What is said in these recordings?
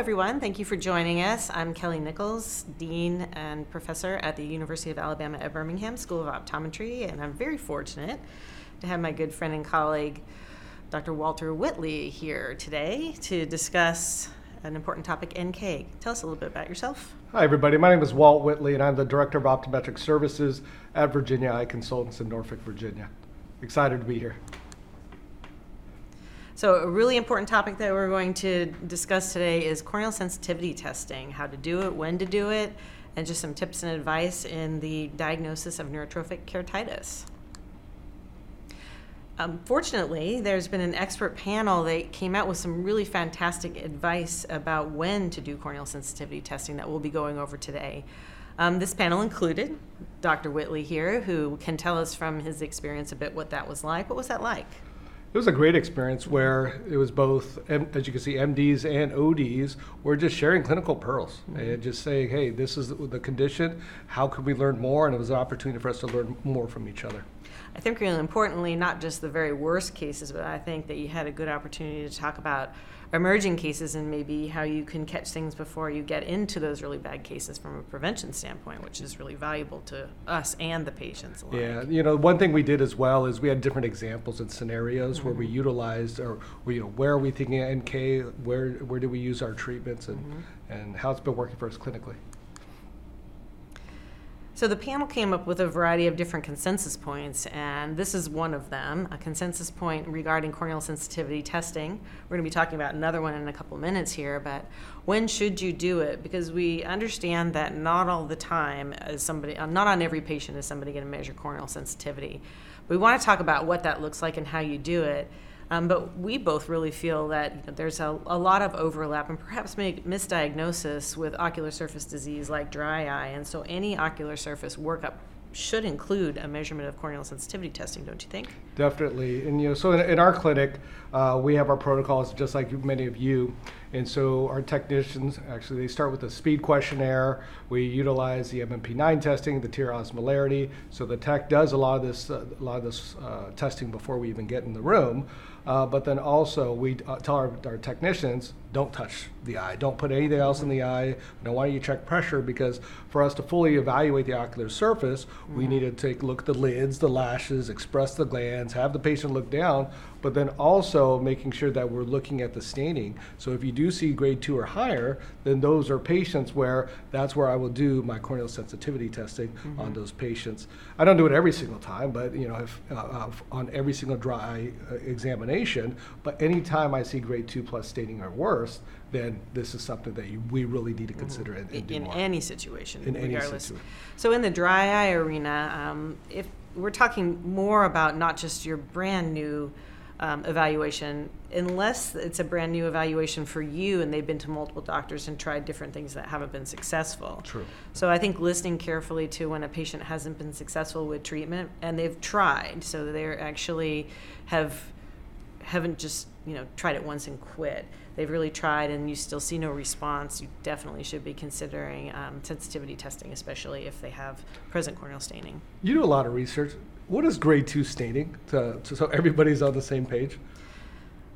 everyone. Thank you for joining us. I'm Kelly Nichols, Dean and Professor at the University of Alabama at Birmingham School of Optometry, and I'm very fortunate to have my good friend and colleague, Dr. Walter Whitley, here today to discuss an important topic, NK. Tell us a little bit about yourself. Hi, everybody. My name is Walt Whitley, and I'm the Director of Optometric Services at Virginia Eye Consultants in Norfolk, Virginia. Excited to be here. So, a really important topic that we're going to discuss today is corneal sensitivity testing how to do it, when to do it, and just some tips and advice in the diagnosis of neurotrophic keratitis. Um, fortunately, there's been an expert panel that came out with some really fantastic advice about when to do corneal sensitivity testing that we'll be going over today. Um, this panel included Dr. Whitley here, who can tell us from his experience a bit what that was like. What was that like? It was a great experience where it was both, as you can see, MDs and ODs were just sharing clinical pearls mm-hmm. and just saying, hey, this is the condition. How can we learn more? And it was an opportunity for us to learn more from each other. I think really importantly, not just the very worst cases, but I think that you had a good opportunity to talk about emerging cases and maybe how you can catch things before you get into those really bad cases from a prevention standpoint, which is really valuable to us and the patients. Alike. Yeah, you know, one thing we did as well is we had different examples and scenarios mm-hmm. where we mm-hmm. utilized, or you know, where are we thinking NK, where where do we use our treatments, and mm-hmm. and how it's been working for us clinically. So the panel came up with a variety of different consensus points, and this is one of them a consensus point regarding corneal sensitivity testing. We're going to be talking about another one in a couple minutes here, but when should you do it? Because we understand that not all the time is somebody, uh, not on every patient is somebody going to measure corneal sensitivity. We want to talk about what that looks like and how you do it. Um, but we both really feel that you know, there's a, a, lot of overlap and perhaps misdiagnosis with ocular surface disease like dry eye. And so any ocular surface workup should include a measurement of corneal sensitivity testing, don't you think? Definitely. And you know, so in, in our clinic, uh, we have our protocols just like many of you. And so our technicians actually they start with a speed questionnaire. We utilize the MMP9 testing, the tear osmolarity. So the tech does a lot of this uh, a lot of this uh, testing before we even get in the room. Uh, but then also we uh, tell our, our, technicians don't touch the eye don't put anything else in the eye now why don't you check pressure because for us to fully evaluate the ocular surface mm-hmm. we need to take look at the lids the lashes express the glands have the patient look down but then also making sure that we're looking at the staining so if you do see grade 2 or higher then those are patients where that's where i will do my corneal sensitivity testing mm-hmm. on those patients i don't do it every single time but you know if, uh, uh on every single dry uh, examination but anytime i see grade 2 plus staining or worse then this is something that you, we really need to mm-hmm. consider mm-hmm. and, and in any situation, in regardless. Any situation. So in the dry eye arena, um, if we're talking more about not just your brand new um, evaluation, unless it's a brand new evaluation for you and they've been to multiple doctors and tried different things that haven't been successful. True. So I think listening carefully to when a patient hasn't been successful with treatment and they've tried, so they actually have haven't just you know tried it once and quit they've really tried and you still see no response, you definitely should be considering um, sensitivity testing, especially if they have present corneal staining. You do a lot of research. What is grade two staining to, to, so everybody's on the same page?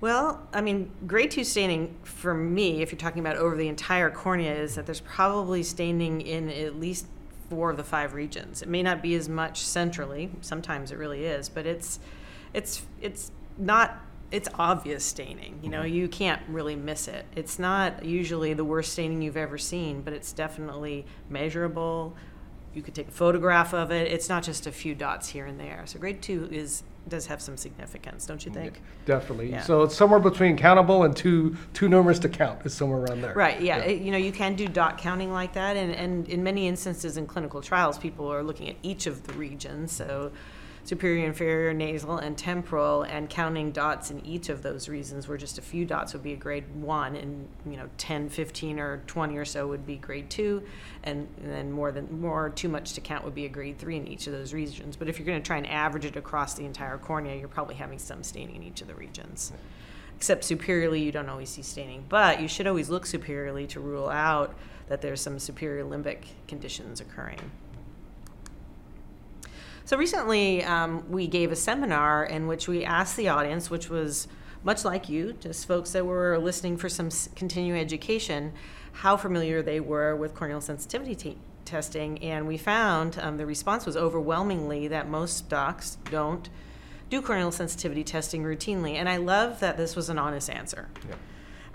Well, I mean, grade two staining for me, if you're talking about over the entire cornea, is that there's probably staining in at least four of the five regions. It may not be as much centrally. Sometimes it really is, but it's it's it's not it's obvious staining. You know, mm-hmm. you can't really miss it. It's not usually the worst staining you've ever seen, but it's definitely measurable. You could take a photograph of it. It's not just a few dots here and there. So grade two is does have some significance, don't you think? Definitely. Yeah. So it's somewhere between countable and too too numerous to count. Is somewhere around there. Right. Yeah. yeah. It, you know, you can do dot counting like that, and and in many instances in clinical trials, people are looking at each of the regions. So superior, inferior, nasal, and temporal, and counting dots in each of those reasons, where just a few dots would be a grade one, and you know 10, 15, or 20 or so would be grade two, and, and then more than more too much to count would be a grade three in each of those regions. But if you're going to try and average it across the entire cornea, you're probably having some staining in each of the regions. Except superiorly, you don't always see staining, but you should always look superiorly to rule out that there's some superior limbic conditions occurring. So recently, um, we gave a seminar in which we asked the audience, which was much like you, just folks that were listening for some continuing education, how familiar they were with corneal sensitivity t- testing. And we found um, the response was overwhelmingly that most docs don't do corneal sensitivity testing routinely. And I love that this was an honest answer Yeah.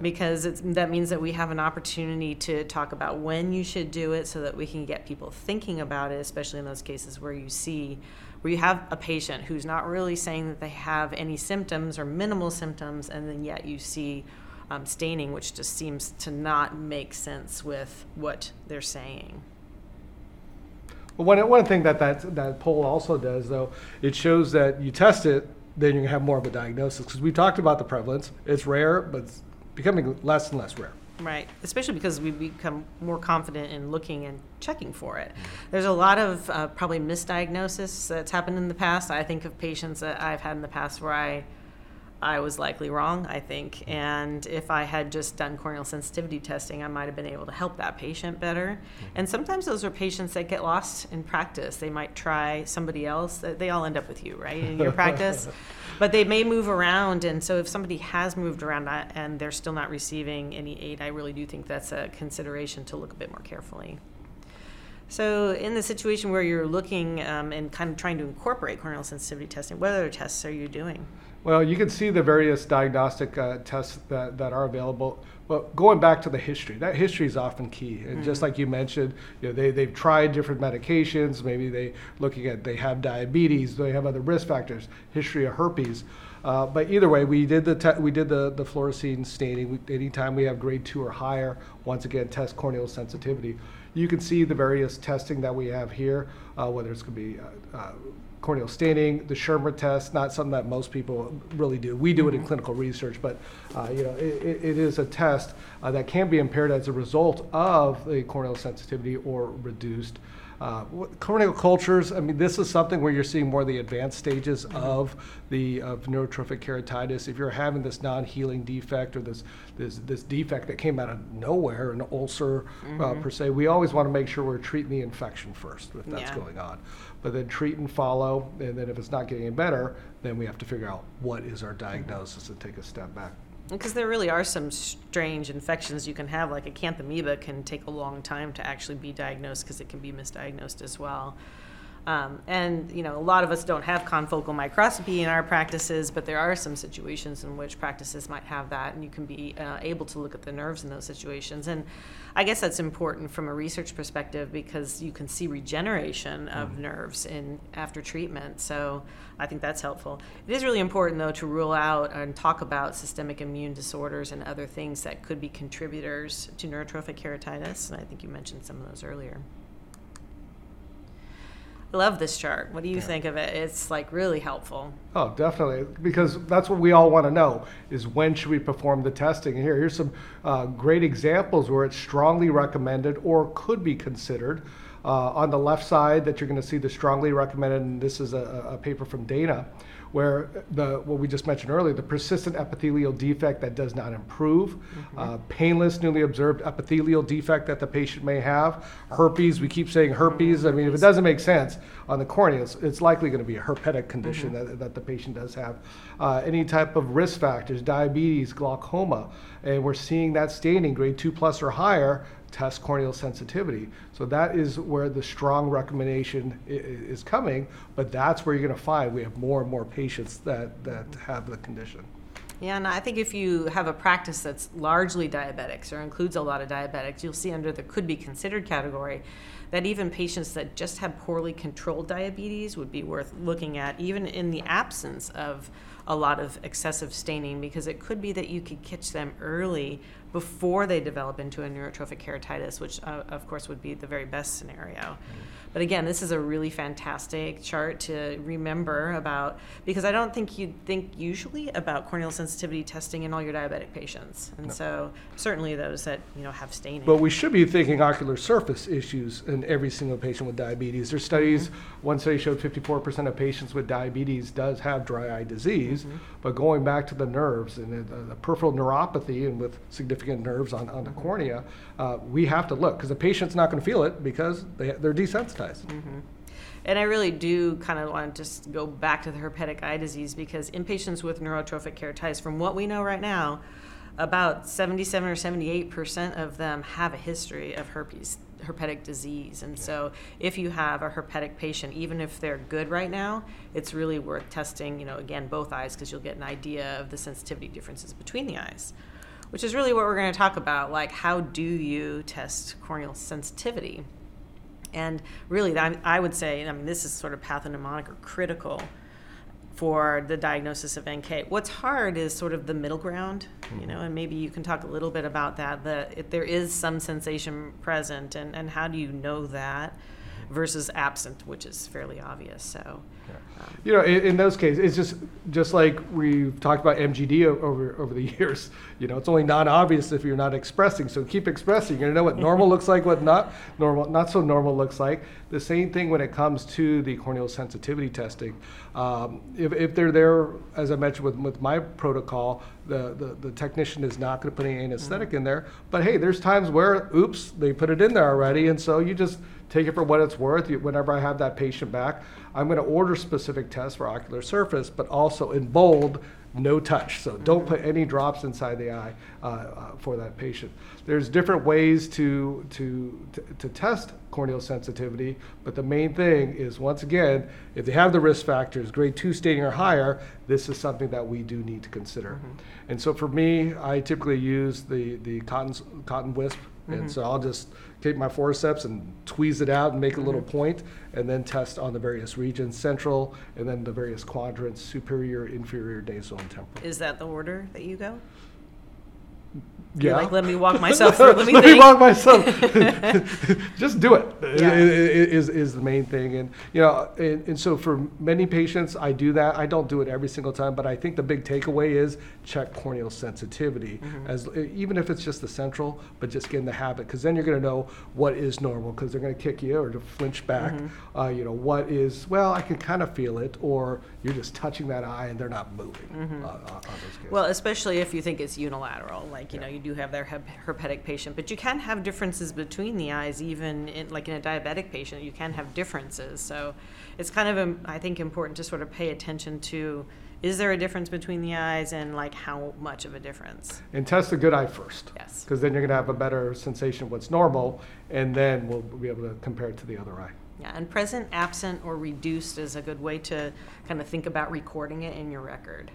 Because it's, that means that we have an opportunity to talk about when you should do it so that we can get people thinking about it, especially in those cases where you see, where you have a patient who's not really saying that they have any symptoms or minimal symptoms, and then yet you see um, staining, which just seems to not make sense with what they're saying. But one, one thing that, that that poll also does, though, it shows that you test it, then you're gonna have more of a diagnosis. Because we talked about the prevalence, it's rare, but becoming less and less rare. Right, especially because we become more confident in looking and checking for it. There's a lot of uh, probably misdiagnosis that's happened in the past. I think of patients that I've had in the past where I, I was likely wrong. I think, and if I had just done corneal sensitivity testing, I might have been able to help that patient better. And sometimes those are patients that get lost in practice. They might try somebody else. They all end up with you, right, in your practice but they may move around and so if somebody has moved around uh, and they're still not receiving any aid i really do think that's a consideration to look a bit more carefully so in the situation where you're looking um, and kind of trying to incorporate corneal sensitivity testing what other tests are you doing Well, you can see the various diagnostic uh, tests that, that are available. But going back to the history, that history is often key. And just like you mentioned, you know, they, they've tried different medications. Maybe they looking at they have diabetes, they have other risk factors, history of herpes. Uh, but either way, we did the te- we did the the fluorescein staining. We, anytime we have grade two or higher, once again, test corneal sensitivity. You can see the various testing that we have here, uh, whether it's going to be uh, uh, corneal staining, the Schirmer test, not something that most people really do. We do it in clinical research, but uh, you know, it, it, is a test uh, that can be impaired as a result of the corneal sensitivity or reduced. Uh, corneal cultures, I mean, this is something where you're seeing more of the advanced stages of the of neurotrophic keratitis. If you're having this non-healing defect or this this this defect that came out of nowhere, an ulcer uh, per se, we always want to make sure we're treating the infection first if that's Yeah. going on. But then treat and follow, and then if it's not getting any better, then we have to figure out what is our diagnosis and take a step back. Because there really are some strange infections you can have like acanthamoeba can take a long time to actually be diagnosed because it can be misdiagnosed as well um, and you know a lot of us don't have confocal microscopy in our practices but there are some situations in which practices might have that and you can be uh, able to look at the nerves in those situations. And i guess that's important from a research perspective because you can see regeneration of nerves in after treatment. So i think that's helpful. It is really important though to rule out and talk about systemic immune disorders and other things that could be contributors to neurotrophic keratitis and i think you mentioned some of those earlier I love this chart. What do you think of it? It's like really helpful. Oh, definitely, because that's what we all want to know: is when should we perform the testing? And here, here's some uh, great examples where it's strongly recommended or could be considered. Uh, on the left side, that you're going to see the strongly recommended, and this is a, a paper from Dana, where the what we just mentioned earlier, the persistent epithelial defect that does not improve, uh, painless newly observed epithelial defect that the patient may have, herpes. We keep saying herpes. I mean, if it doesn't make sense on the cornea, it's, it's likely going to be a herpetic condition that, that the patient does have. Uh, any type of risk factors, diabetes, glaucoma, and we're seeing that staining grade two plus or higher test corneal sensitivity. So that is where the strong recommendation is coming, but that's where you're going to find we have more and more patients that, that have the condition. Yeah, and I think if you have a practice that's largely diabetics or includes a lot of diabetics, you'll see under the could be considered category that even patients that just have poorly controlled diabetes would be worth looking at, even in the absence of a lot of excessive staining, because it could be that you could catch them early before they develop into a neurotrophic keratitis, which uh, of course would be the very best scenario. But again, this is a really fantastic chart to remember about because I don't think you'd think usually about corneal sensitivity testing in all your diabetic patients, and so certainly those that you know have staining. But we should be thinking ocular surface issues in every single patient with diabetes. There's studies, mm-hmm. one study showed 54% of patients with diabetes does have dry eye disease, mm-hmm. but going back to the nerves and the, the peripheral neuropathy and with significant nerves on, on the mm-hmm. cornea, uh, we have to look because the patient's not going to feel it because they, they're desensitized. Mm-hmm. And I really do kind of want to just go back to the herpetic eye disease because in patients with neurotrophic keratitis, from what we know right now, about 77 or 78 percent of them have a history of herpes herpetic disease. And so if you have a herpetic patient even if they're good right now it's really worth testing you know again both eyes because you'll get an idea of the sensitivity differences between the eyes which is really what we're going to talk about like how do you test corneal sensitivity and really i would say i mean this is sort of pathognomonic or critical for the diagnosis of NK. What's hard is sort of the middle ground, you know, and maybe you can talk a little bit about that. That if there is some sensation present, and, and how do you know that versus absent, which is fairly obvious. So, you know, in, in, those cases, it's just just like we've talked about MGD over over the years. You know, it's only non-obvious if you're not expressing. So keep expressing. You're gonna know what normal looks like, what not normal, not so normal looks like. The same thing when it comes to the corneal sensitivity testing. Um, if, if they're there, as I mentioned with, with my protocol, the, the, the technician is not going to put any anesthetic mm-hmm. in there. But hey, there's times where, oops, they put it in there already, and so you just take it for what it's worth. Whenever I have that patient back, I'm going to order specific tests for ocular surface, but also in bold, no touch. So don't mm-hmm. put any drops inside the eye uh, uh, for that patient. There's different ways to, to, to, to, test corneal sensitivity, but the main thing is once again, if they have the risk factors, grade two staining or higher, this is something that we do need to consider. Mm-hmm. And so for me, I typically use the, the cotton, cotton wisp Mm-hmm. And so I'll just take my forceps and tweeze it out and make a little mm-hmm. point, and then test on the various regions, central, and then the various quadrants, superior, inferior, nasal, and temporal. Is that the order that you go? Yeah. like, let me walk myself through. Let me, let me walk myself. Just do it. Yeah. Is, is the main thing. And, you know, and, and, so for many patients, I do that. I don't do it every single time, but I think the big takeaway is check corneal sensitivity, mm-hmm. as even if it's just the central, but just get in the habit, because then you're going to know what is normal, because they're going to kick you or to flinch back. Mm-hmm. Uh, you know, what is, well, I can kind of feel it, or you're just touching that eye and they're not moving mm-hmm. uh, on those cases. Well, especially if you think it's unilateral, like, you yeah. know, you do have their herpetic patient, but you can have differences between the eyes, even in, like in a diabetic patient, you can have differences. So it's kind of, um, I think, important to sort of pay attention to is there a difference between the eyes and like how much of a difference? And test the good eye first. Yes. Because then you're going to have a better sensation of what's normal, and then we'll be able to compare it to the other eye. Yeah, and present, absent, or reduced is a good way to kind of think about recording it in your record.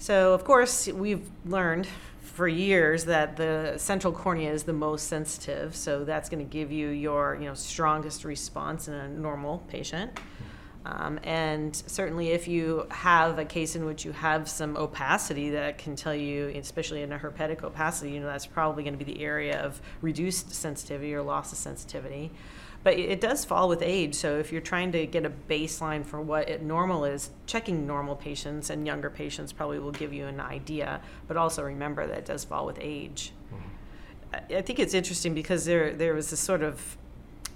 So, of course, we've learned for years that the central cornea is the most sensitive, so that's going to give you your you know strongest response in a normal patient. Um, and certainly, if you have a case in which you have some opacity that can tell you, especially in a herpetic opacity, you know that's probably going to be the area of reduced sensitivity or loss of sensitivity. But it does fall with age. So if you're trying to get a baseline for what it normal is, checking normal patients and younger patients probably will give you an idea. But also remember that it does fall with age. Mm-hmm. I think it's interesting because there there was this sort of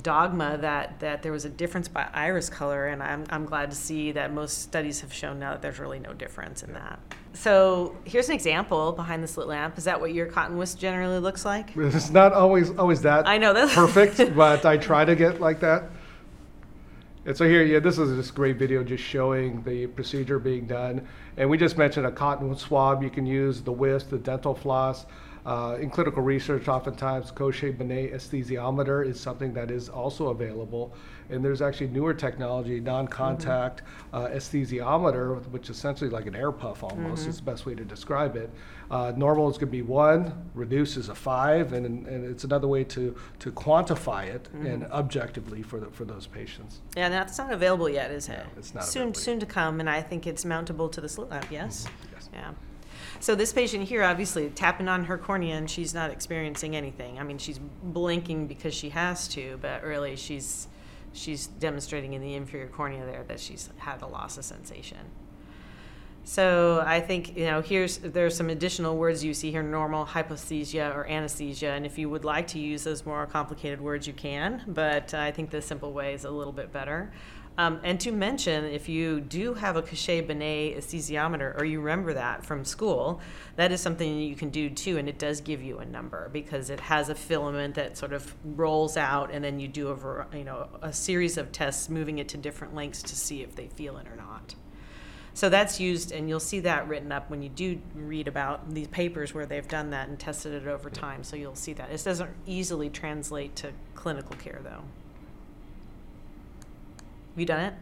dogma that that there was a difference by iris color, and I'm I'm glad to see that most studies have shown now that there's really no difference in that. So here's an example behind the slit lamp. Is that what your cotton wisp generally looks like? It's not always always that. I know that's perfect, but I try to get like that. And so here, yeah, this is this great video just showing the procedure being done. And we just mentioned a cotton swab. You can use the wisp, the dental floss. Uh, in clinical research, oftentimes Cochet-Bonnet aesthesiometer is something that is also available. And there's actually newer technology, non-contact mm-hmm. uh, aesthesiometer, which is essentially like an air puff almost. Mm-hmm. Is the best way to describe it. Uh, normal is going to be one, reduce is a five, and, and it's another way to, to quantify it mm-hmm. and objectively for the, for those patients. Yeah, that's not available yet, is it? No, it's not soon soon to come, and I think it's mountable to the slit lamp. Yes. Mm-hmm. Yes. Yeah. So this patient here, obviously, tapping on her cornea and she's not experiencing anything. I mean, she's blinking because she has to, but really she's she's demonstrating in the inferior cornea there that she's had a loss of sensation. So I think you know here's there's some additional words you see here: normal, hypoesthesia, or anesthesia. And if you would like to use those more complicated words, you can. But I think the simple way is a little bit better. Um, and to mention, if you do have a Cochet-Bonnet anesthesiometer, or you remember that from school, that is something you can do too, and it does give you a number because it has a filament that sort of rolls out, and then you do a you know a series of tests, moving it to different lengths to see if they feel it or not. So that's used, and you'll see that written up when you do read about these papers where they've done that and tested it over time. So you'll see that. It doesn't easily translate to clinical care, though. Have you done it?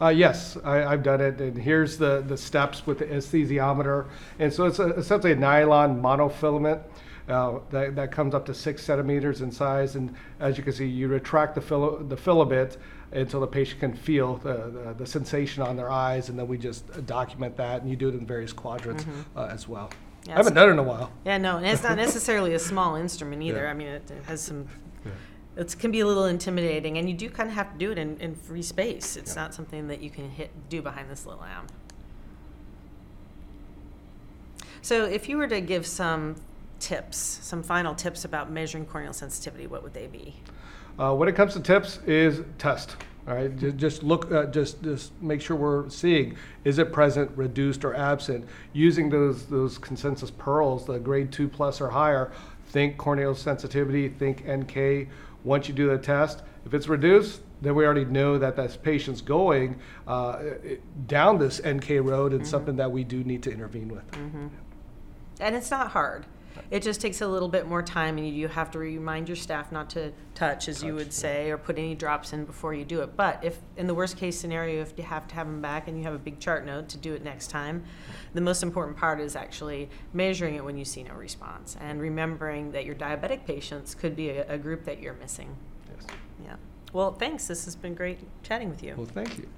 Uh, yes, I, I've done it, and here's the, the steps with the anesthesiometer. And so it's a, essentially a nylon monofilament uh, that, that comes up to six centimeters in size. And as you can see, you retract the, fil- the filament until the patient can feel the, the, the sensation on their eyes, and then we just document that, and you do it in various quadrants uh, as well. Yeah, I haven't done it in a while. Yeah, no, and it's not necessarily a small instrument either. Yeah. I mean, it, it has some. It can be a little intimidating, and you do kind of have to do it in, in free space. It's Yeah. not something that you can hit do behind this little lamp. So, if you were to give some tips, some final tips about measuring corneal sensitivity, what would they be? Uh, when it comes to tips, is test. All right, just, just look, uh, just just make sure we're seeing is it present, reduced, or absent. Using those those consensus pearls, the grade two plus or higher. Think corneal sensitivity. Think NK. Once you do the test, if it's reduced, then we already know that that patient's going uh, down this NK road and something that we do need to intervene with. And it's not hard. It just takes a little bit more time, and you have to remind your staff not to touch, as you Touch, would yeah. say, or put any drops in before you do it. But if, in the worst case scenario, if you have to have them back and you have a big chart note to do it next time, the most important part is actually measuring it when you see no response and remembering that your diabetic patients could be a, a group that you're missing. Yes. Yeah. Well, thanks. This has been great chatting with you. Well, thank you.